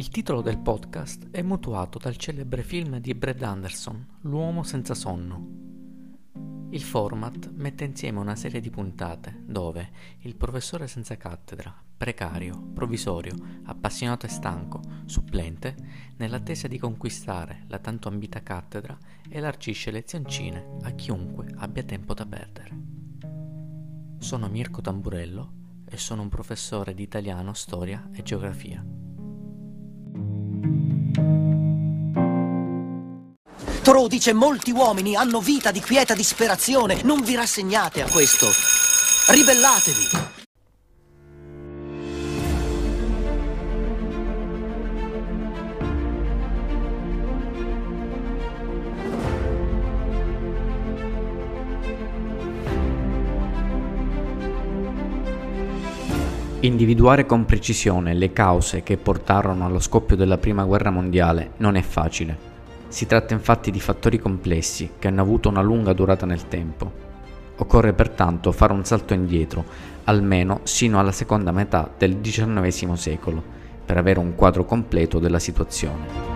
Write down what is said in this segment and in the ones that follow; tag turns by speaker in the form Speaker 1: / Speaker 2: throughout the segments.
Speaker 1: Il titolo del podcast è mutuato dal celebre film di Brad Anderson, L'uomo senza sonno. Il format mette insieme una serie di puntate dove il professore senza cattedra, precario, provvisorio, appassionato e stanco, supplente, nell'attesa di conquistare la tanto ambita cattedra, elargisce lezioncine a chiunque abbia tempo da perdere. Sono Mirko Tamburello e sono un professore di italiano, storia e geografia.
Speaker 2: Tro dice molti uomini hanno vita di quieta disperazione. Non vi rassegnate a questo. Ribellatevi.
Speaker 1: Individuare con precisione le cause che portarono allo scoppio della Prima Guerra Mondiale non è facile. Si tratta infatti di fattori complessi che hanno avuto una lunga durata nel tempo. Occorre pertanto fare un salto indietro, almeno sino alla seconda metà del XIX secolo, per avere un quadro completo della situazione.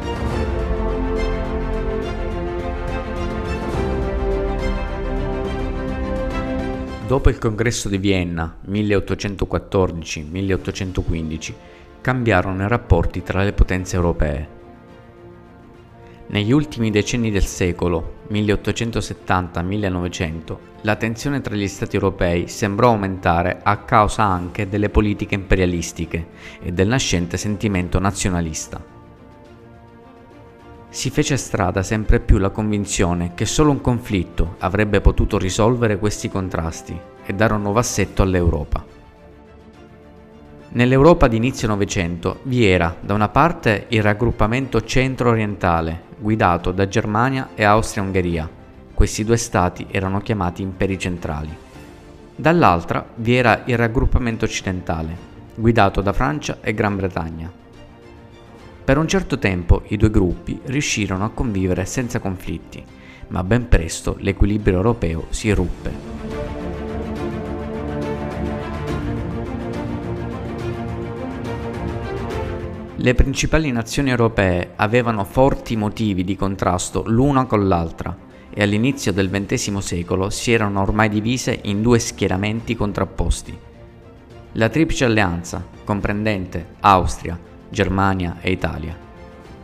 Speaker 1: Dopo il congresso di Vienna 1814-1815 cambiarono i rapporti tra le potenze europee negli ultimi decenni del secolo, 1870-1900, la tensione tra gli Stati europei sembrò aumentare a causa anche delle politiche imperialistiche e del nascente sentimento nazionalista. Si fece strada sempre più la convinzione che solo un conflitto avrebbe potuto risolvere questi contrasti e dare un nuovo assetto all'Europa. Nell'Europa di inizio Novecento vi era da una parte il raggruppamento centro-orientale guidato da Germania e Austria-Ungheria. Questi due stati erano chiamati imperi centrali. Dall'altra vi era il raggruppamento occidentale, guidato da Francia e Gran Bretagna. Per un certo tempo i due gruppi riuscirono a convivere senza conflitti, ma ben presto l'equilibrio europeo si ruppe. Le principali nazioni europee avevano forti motivi di contrasto l'una con l'altra e all'inizio del XX secolo si erano ormai divise in due schieramenti contrapposti. La Triplice Alleanza, comprendente Austria, Germania e Italia,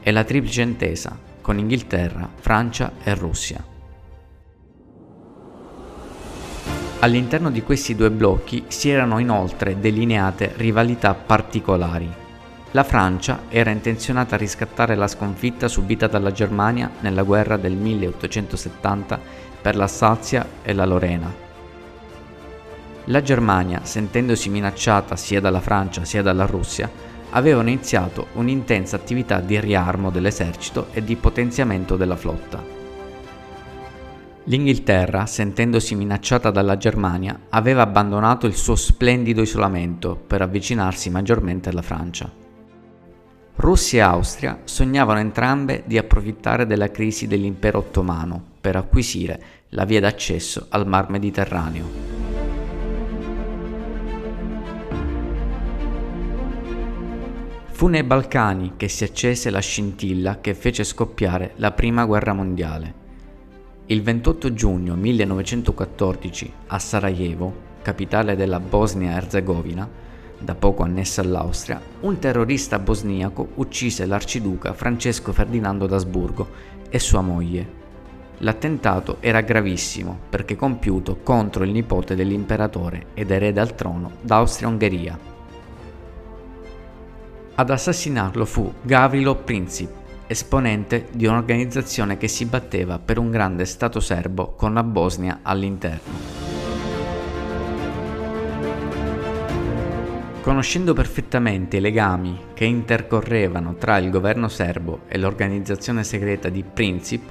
Speaker 1: e la Triplice Intesa, con Inghilterra, Francia e Russia. All'interno di questi due blocchi si erano inoltre delineate rivalità particolari la Francia era intenzionata a riscattare la sconfitta subita dalla Germania nella guerra del 1870 per l'Alsazia e la Lorena. La Germania, sentendosi minacciata sia dalla Francia sia dalla Russia, aveva iniziato un'intensa attività di riarmo dell'esercito e di potenziamento della flotta. L'Inghilterra, sentendosi minacciata dalla Germania, aveva abbandonato il suo splendido isolamento per avvicinarsi maggiormente alla Francia. Russia e Austria sognavano entrambe di approfittare della crisi dell'impero ottomano per acquisire la via d'accesso al Mar Mediterraneo. Fu nei Balcani che si accese la scintilla che fece scoppiare la Prima Guerra Mondiale. Il 28 giugno 1914 a Sarajevo, capitale della Bosnia-Herzegovina, da poco annessa all'Austria, un terrorista bosniaco uccise l'arciduca Francesco Ferdinando d'Asburgo e sua moglie. L'attentato era gravissimo perché compiuto contro il nipote dell'imperatore ed erede al trono d'Austria-Ungheria. Ad assassinarlo fu Gavrilo Princip, esponente di un'organizzazione che si batteva per un grande Stato serbo con la Bosnia all'interno. Conoscendo perfettamente i legami che intercorrevano tra il governo serbo e l'organizzazione segreta di Princip,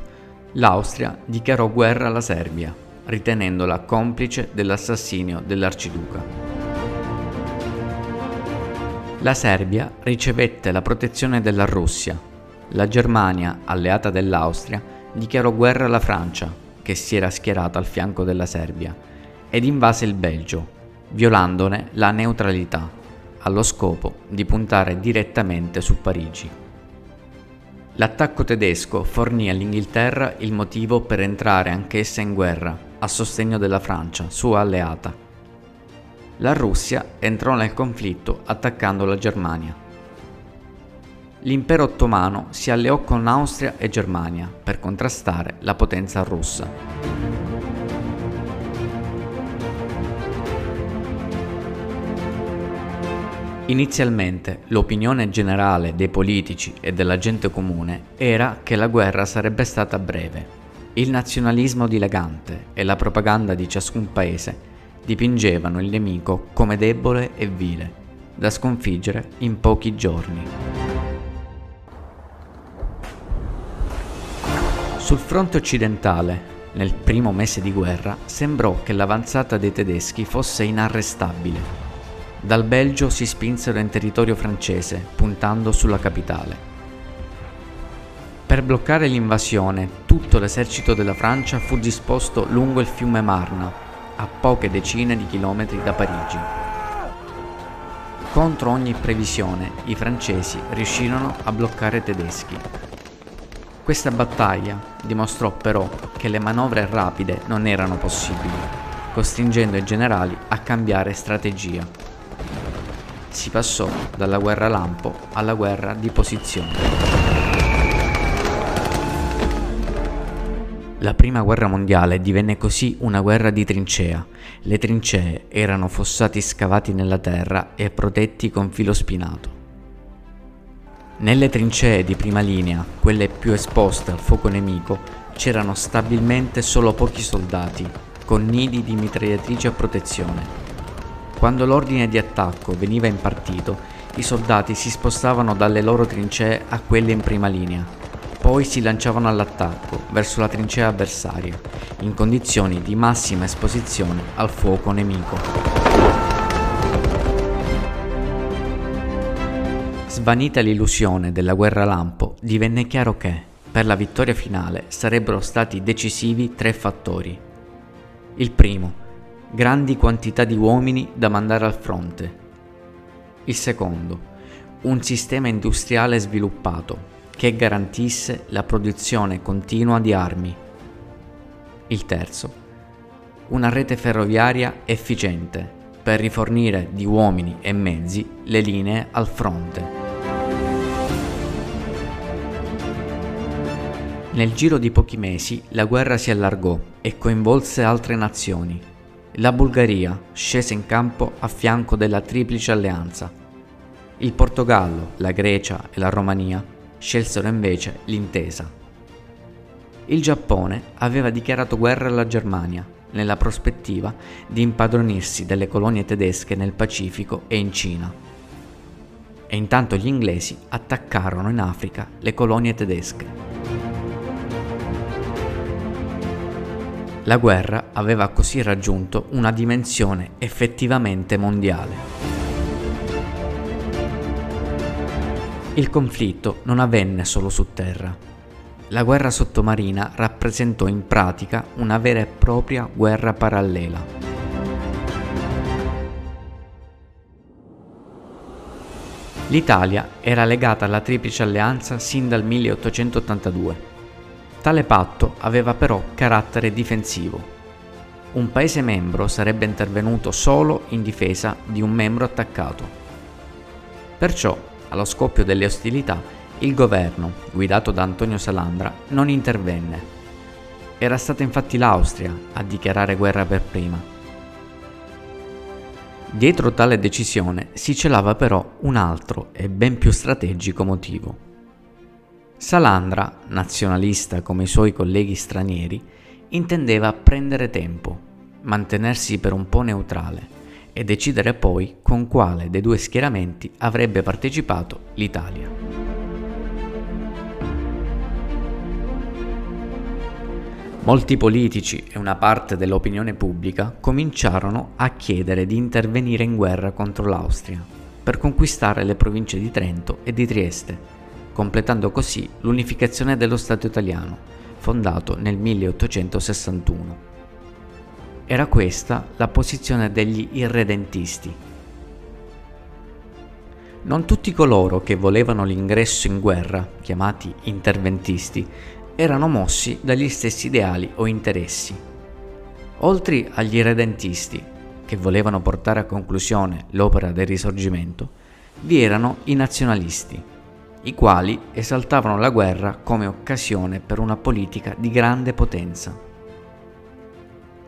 Speaker 1: l'Austria dichiarò guerra alla Serbia, ritenendola complice dell'assassinio dell'arciduca. La Serbia ricevette la protezione della Russia. La Germania, alleata dell'Austria, dichiarò guerra alla Francia, che si era schierata al fianco della Serbia, ed invase il Belgio, violandone la neutralità allo scopo di puntare direttamente su Parigi. L'attacco tedesco fornì all'Inghilterra il motivo per entrare anch'essa in guerra a sostegno della Francia, sua alleata. La Russia entrò nel conflitto attaccando la Germania. L'impero ottomano si alleò con Austria e Germania per contrastare la potenza russa. Inizialmente l'opinione generale dei politici e della gente comune era che la guerra sarebbe stata breve. Il nazionalismo dilagante e la propaganda di ciascun paese dipingevano il nemico come debole e vile, da sconfiggere in pochi giorni. Sul fronte occidentale, nel primo mese di guerra, sembrò che l'avanzata dei tedeschi fosse inarrestabile dal Belgio si spinsero in territorio francese, puntando sulla capitale. Per bloccare l'invasione, tutto l'esercito della Francia fu disposto lungo il fiume Marna, a poche decine di chilometri da Parigi. Contro ogni previsione, i francesi riuscirono a bloccare i tedeschi. Questa battaglia dimostrò però che le manovre rapide non erano possibili, costringendo i generali a cambiare strategia si passò dalla guerra lampo alla guerra di posizione. La prima guerra mondiale divenne così una guerra di trincea. Le trincee erano fossati scavati nella terra e protetti con filo spinato. Nelle trincee di prima linea, quelle più esposte al fuoco nemico, c'erano stabilmente solo pochi soldati, con nidi di mitragliatrici a protezione. Quando l'ordine di attacco veniva impartito, i soldati si spostavano dalle loro trincee a quelle in prima linea. Poi si lanciavano all'attacco verso la trincea avversaria, in condizioni di massima esposizione al fuoco nemico. Svanita l'illusione della guerra lampo, divenne chiaro che, per la vittoria finale, sarebbero stati decisivi tre fattori. Il primo, grandi quantità di uomini da mandare al fronte. Il secondo, un sistema industriale sviluppato che garantisse la produzione continua di armi. Il terzo, una rete ferroviaria efficiente per rifornire di uomini e mezzi le linee al fronte. Nel giro di pochi mesi la guerra si allargò e coinvolse altre nazioni, la Bulgaria scese in campo a fianco della Triplice Alleanza. Il Portogallo, la Grecia e la Romania scelsero invece l'intesa. Il Giappone aveva dichiarato guerra alla Germania nella prospettiva di impadronirsi delle colonie tedesche nel Pacifico e in Cina. E intanto gli inglesi attaccarono in Africa le colonie tedesche. La guerra aveva così raggiunto una dimensione effettivamente mondiale. Il conflitto non avvenne solo su terra. La guerra sottomarina rappresentò in pratica una vera e propria guerra parallela. L'Italia era legata alla Triplice Alleanza sin dal 1882 Tale patto aveva però carattere difensivo. Un Paese membro sarebbe intervenuto solo in difesa di un membro attaccato. Perciò, allo scoppio delle ostilità, il governo, guidato da Antonio Salandra, non intervenne. Era stata infatti l'Austria a dichiarare guerra per prima. Dietro tale decisione si celava però un altro e ben più strategico motivo. Salandra, nazionalista come i suoi colleghi stranieri, intendeva prendere tempo, mantenersi per un po' neutrale e decidere poi con quale dei due schieramenti avrebbe partecipato l'Italia. Molti politici e una parte dell'opinione pubblica cominciarono a chiedere di intervenire in guerra contro l'Austria per conquistare le province di Trento e di Trieste completando così l'unificazione dello Stato italiano, fondato nel 1861. Era questa la posizione degli irredentisti. Non tutti coloro che volevano l'ingresso in guerra, chiamati interventisti, erano mossi dagli stessi ideali o interessi. Oltre agli redentisti, che volevano portare a conclusione l'opera del risorgimento, vi erano i nazionalisti, i quali esaltavano la guerra come occasione per una politica di grande potenza.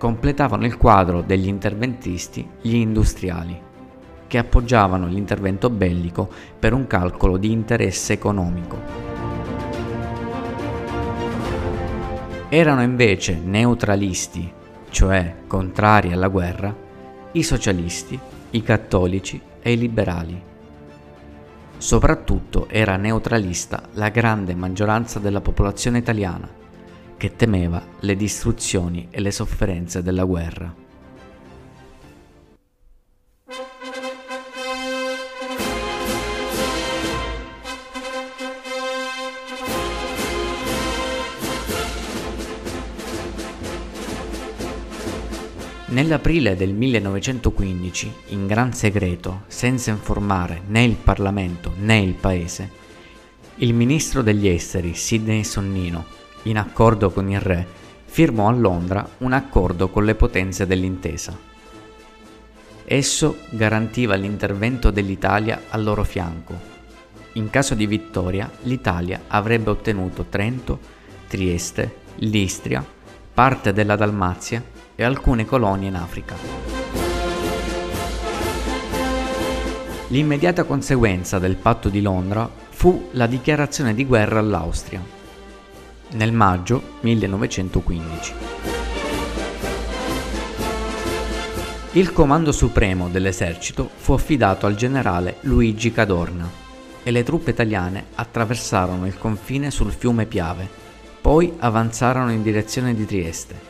Speaker 1: Completavano il quadro degli interventisti gli industriali, che appoggiavano l'intervento bellico per un calcolo di interesse economico. Erano invece neutralisti, cioè contrari alla guerra, i socialisti, i cattolici e i liberali. Soprattutto era neutralista la grande maggioranza della popolazione italiana, che temeva le distruzioni e le sofferenze della guerra. Nell'aprile del 1915, in gran segreto, senza informare né il Parlamento né il Paese, il ministro degli esteri Sidney Sonnino, in accordo con il re, firmò a Londra un accordo con le potenze dell'intesa. Esso garantiva l'intervento dell'Italia al loro fianco. In caso di vittoria, l'Italia avrebbe ottenuto Trento, Trieste, l'Istria, parte della Dalmazia e alcune colonie in Africa. L'immediata conseguenza del patto di Londra fu la dichiarazione di guerra all'Austria nel maggio 1915. Il comando supremo dell'esercito fu affidato al generale Luigi Cadorna e le truppe italiane attraversarono il confine sul fiume Piave, poi avanzarono in direzione di Trieste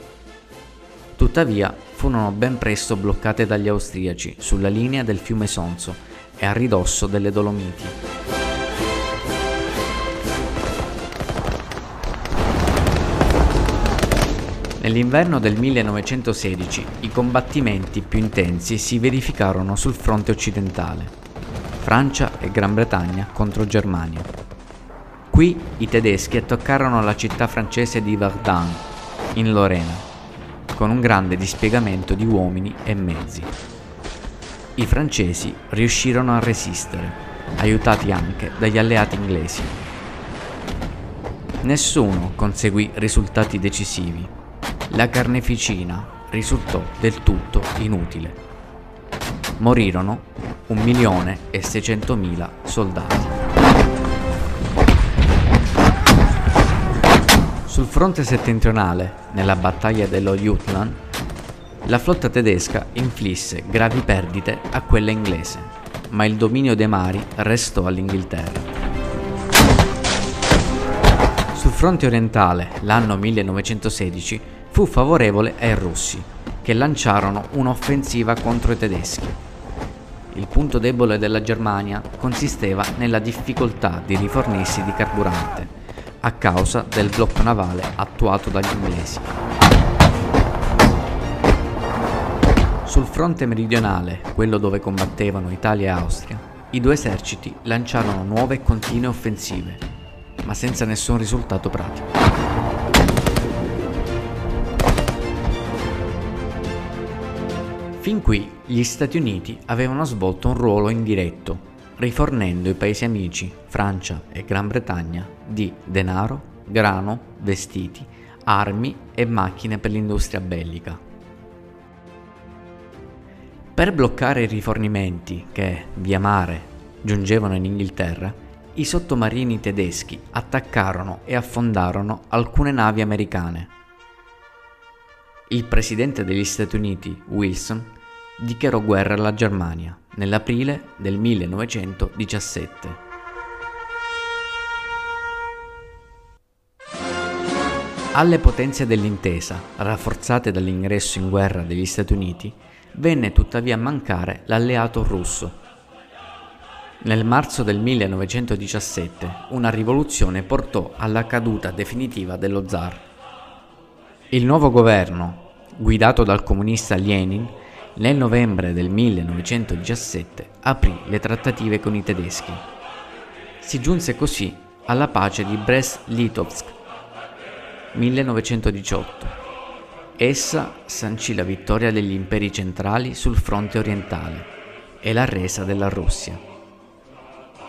Speaker 1: Tuttavia furono ben presto bloccate dagli austriaci sulla linea del fiume Sonzo e a ridosso delle Dolomiti. Nell'inverno del 1916 i combattimenti più intensi si verificarono sul fronte occidentale, Francia e Gran Bretagna contro Germania. Qui i tedeschi attaccarono la città francese di Verdun, in Lorena, con un grande dispiegamento di uomini e mezzi. I francesi riuscirono a resistere, aiutati anche dagli alleati inglesi. Nessuno conseguì risultati decisivi. La carneficina risultò del tutto inutile. Morirono un milione e seicentomila soldati. Sul fronte settentrionale, nella battaglia dello Jutland, la flotta tedesca inflisse gravi perdite a quella inglese, ma il dominio dei mari restò all'Inghilterra. Sul fronte orientale, l'anno 1916 fu favorevole ai russi, che lanciarono un'offensiva contro i tedeschi. Il punto debole della Germania consisteva nella difficoltà di rifornirsi di carburante a causa del blocco navale attuato dagli inglesi. Sul fronte meridionale, quello dove combattevano Italia e Austria, i due eserciti lanciarono nuove e continue offensive, ma senza nessun risultato pratico. Fin qui gli Stati Uniti avevano svolto un ruolo indiretto rifornendo i paesi amici, Francia e Gran Bretagna, di denaro, grano, vestiti, armi e macchine per l'industria bellica. Per bloccare i rifornimenti che, via mare, giungevano in Inghilterra, i sottomarini tedeschi attaccarono e affondarono alcune navi americane. Il presidente degli Stati Uniti, Wilson, dichiarò guerra alla Germania nell'aprile del 1917. Alle potenze dell'intesa, rafforzate dall'ingresso in guerra degli Stati Uniti, venne tuttavia a mancare l'alleato russo. Nel marzo del 1917 una rivoluzione portò alla caduta definitiva dello zar. Il nuovo governo, guidato dal comunista Lenin, Nel novembre del 1917 aprì le trattative con i tedeschi. Si giunse così alla pace di Brest-Litovsk 1918. Essa sancì la vittoria degli imperi centrali sul fronte orientale e la resa della Russia.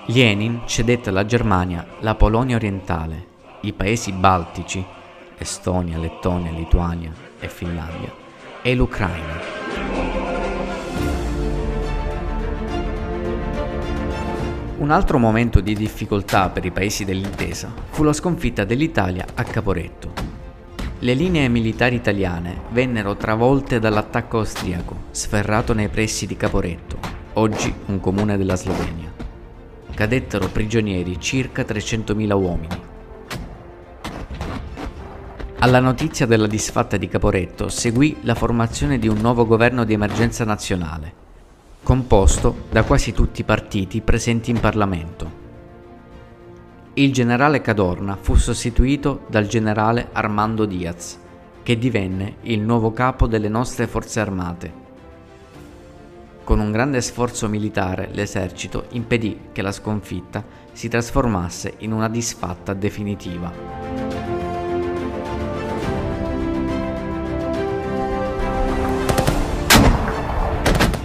Speaker 1: Lenin cedette alla Germania la Polonia orientale, i paesi baltici, Estonia, Lettonia, Lituania e Finlandia, e l'Ucraina. Un altro momento di difficoltà per i paesi dell'intesa fu la sconfitta dell'Italia a Caporetto. Le linee militari italiane vennero travolte dall'attacco austriaco, sferrato nei pressi di Caporetto, oggi un comune della Slovenia. Cadettero prigionieri circa 300.000 uomini. Alla notizia della disfatta di Caporetto seguì la formazione di un nuovo governo di emergenza nazionale, composto da quasi tutti i partiti presenti in Parlamento. Il generale Cadorna fu sostituito dal generale Armando Diaz, che divenne il nuovo capo delle nostre forze armate. Con un grande sforzo militare l'esercito impedì che la sconfitta si trasformasse in una disfatta definitiva.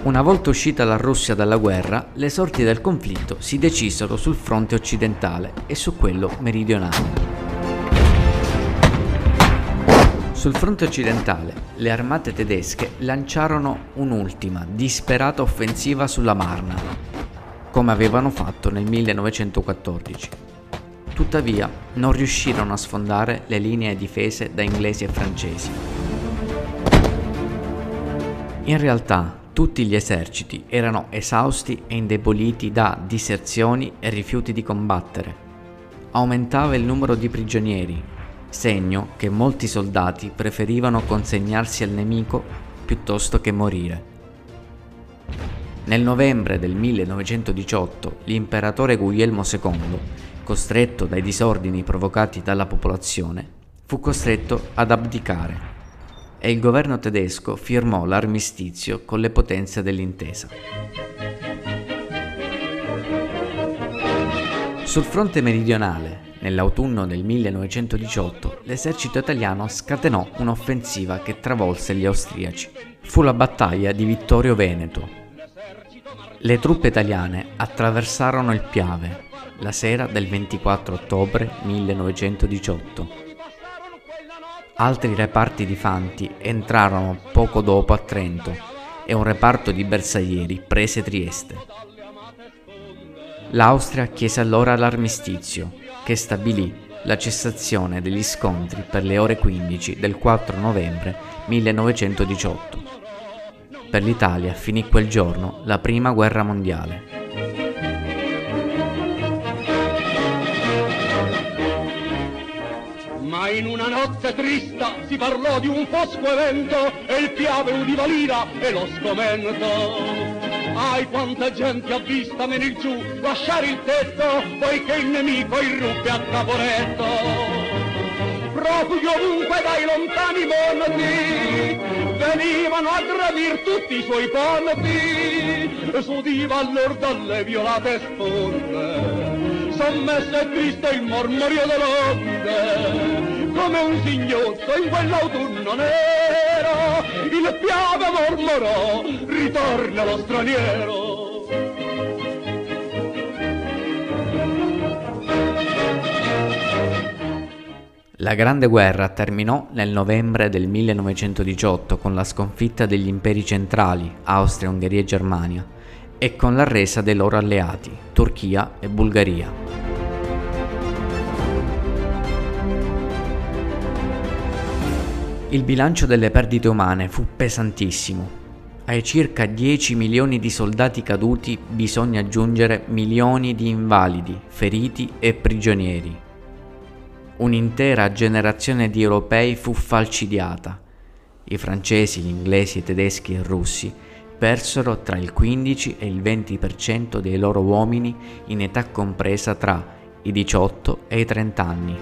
Speaker 1: Una volta uscita la Russia dalla guerra, le sorti del conflitto si decisero sul fronte occidentale e su quello meridionale. Sul fronte occidentale, le armate tedesche lanciarono un'ultima, disperata offensiva sulla Marna, come avevano fatto nel 1914. Tuttavia, non riuscirono a sfondare le linee difese da inglesi e francesi. In realtà, tutti gli eserciti erano esausti e indeboliti da diserzioni e rifiuti di combattere. Aumentava il numero di prigionieri, segno che molti soldati preferivano consegnarsi al nemico piuttosto che morire. Nel novembre del 1918 l'imperatore Guglielmo II, costretto dai disordini provocati dalla popolazione, fu costretto ad abdicare e il governo tedesco firmò l'armistizio con le potenze dell'intesa. Sul fronte meridionale, nell'autunno del 1918, l'esercito italiano scatenò un'offensiva che travolse gli austriaci. Fu la battaglia di Vittorio Veneto. Le truppe italiane attraversarono il Piave la sera del 24 ottobre 1918 Altri reparti di fanti entrarono poco dopo a Trento e un reparto di bersaglieri prese Trieste. L'Austria chiese allora l'armistizio, che stabilì la cessazione degli scontri per le ore 15 del 4 novembre 1918. Per l'Italia finì quel giorno la Prima Guerra Mondiale.
Speaker 3: In una notte trista si parlò di un fosco evento e il piave udiva l'ira e lo sgomento. Ai quanta gente ha vista venir giù, lasciare il tetto, poiché il nemico irruppe a caporetto. Proprio ovunque dai lontani monti venivano a gradir tutti i suoi ponti, s'udiva allora dalle violate sponde, sommesso e triste il mormorio dell'onde come un signotto in quell'autunno nero, il piave mormorò, ritorna lo straniero.
Speaker 1: La Grande Guerra terminò nel novembre del 1918 con la sconfitta degli imperi centrali, Austria, Ungheria e Germania, e con la resa dei loro alleati, Turchia e Bulgaria. Il bilancio delle perdite umane fu pesantissimo. Ai circa 10 milioni di soldati caduti bisogna aggiungere milioni di invalidi, feriti e prigionieri. Un'intera generazione di europei fu falcidiata. I francesi, gli inglesi, i tedeschi e i russi persero tra il 15 e il 20% dei loro uomini in età compresa tra i 18 e i 30 anni.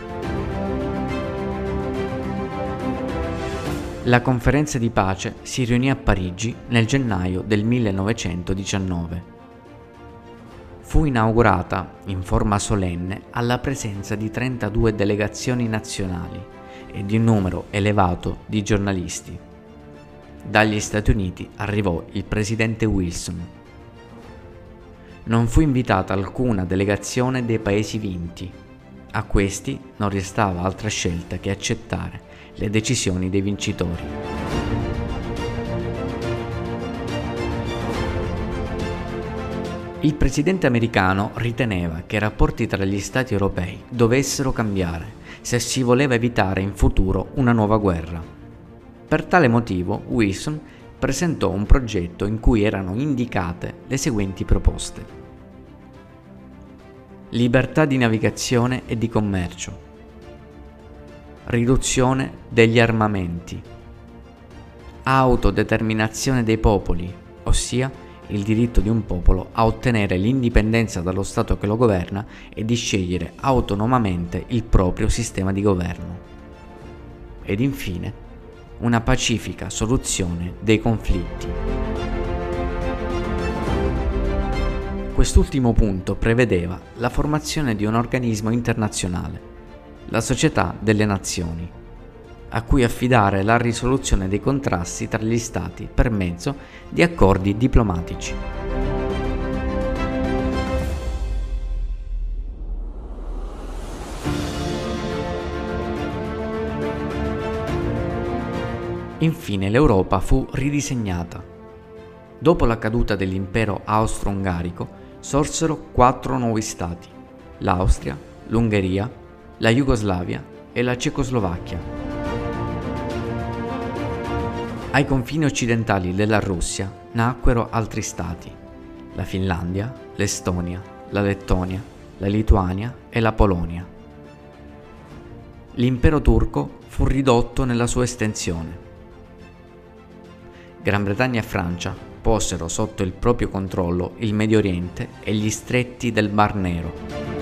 Speaker 1: La conferenza di pace si riunì a Parigi nel gennaio del 1919. Fu inaugurata in forma solenne alla presenza di 32 delegazioni nazionali e di un numero elevato di giornalisti. Dagli Stati Uniti arrivò il presidente Wilson. Non fu invitata alcuna delegazione dei paesi vinti a questi non restava altra scelta che accettare le decisioni dei vincitori. Il presidente americano riteneva che i rapporti tra gli Stati europei dovessero cambiare se si voleva evitare in futuro una nuova guerra. Per tale motivo Wilson presentò un progetto in cui erano indicate le seguenti proposte libertà di navigazione e di commercio, riduzione degli armamenti, autodeterminazione dei popoli, ossia il diritto di un popolo a ottenere l'indipendenza dallo Stato che lo governa e di scegliere autonomamente il proprio sistema di governo. Ed infine, una pacifica soluzione dei conflitti. Quest'ultimo punto prevedeva la formazione di un organismo internazionale, la Società delle Nazioni, a cui affidare la risoluzione dei contrasti tra gli Stati per mezzo di accordi diplomatici. Infine l'Europa fu ridisegnata. Dopo la caduta dell'impero austro-ungarico, sorsero quattro nuovi stati, l'Austria, l'Ungheria, la Jugoslavia e la Cecoslovacchia. Ai confini occidentali della Russia nacquero altri stati, la Finlandia, l'Estonia, la Lettonia, la Lituania e la Polonia. L'impero turco fu ridotto nella sua estensione. Gran Bretagna e Francia posero sotto il proprio controllo il Medio Oriente e gli stretti del Mar Nero.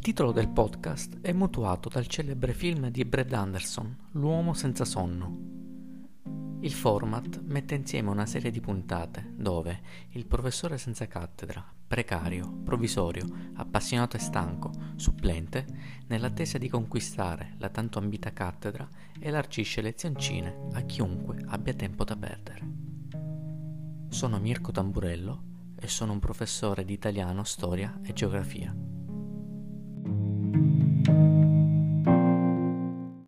Speaker 1: Il titolo del podcast è mutuato dal celebre film di Brad Anderson, L'uomo senza sonno. Il format mette insieme una serie di puntate dove il professore senza cattedra, precario, provvisorio, appassionato e stanco, supplente, nell'attesa di conquistare la tanto ambita cattedra, elargisce lezioncine a chiunque abbia tempo da perdere. Sono Mirko Tamburello e sono un professore di italiano, storia e geografia. thank you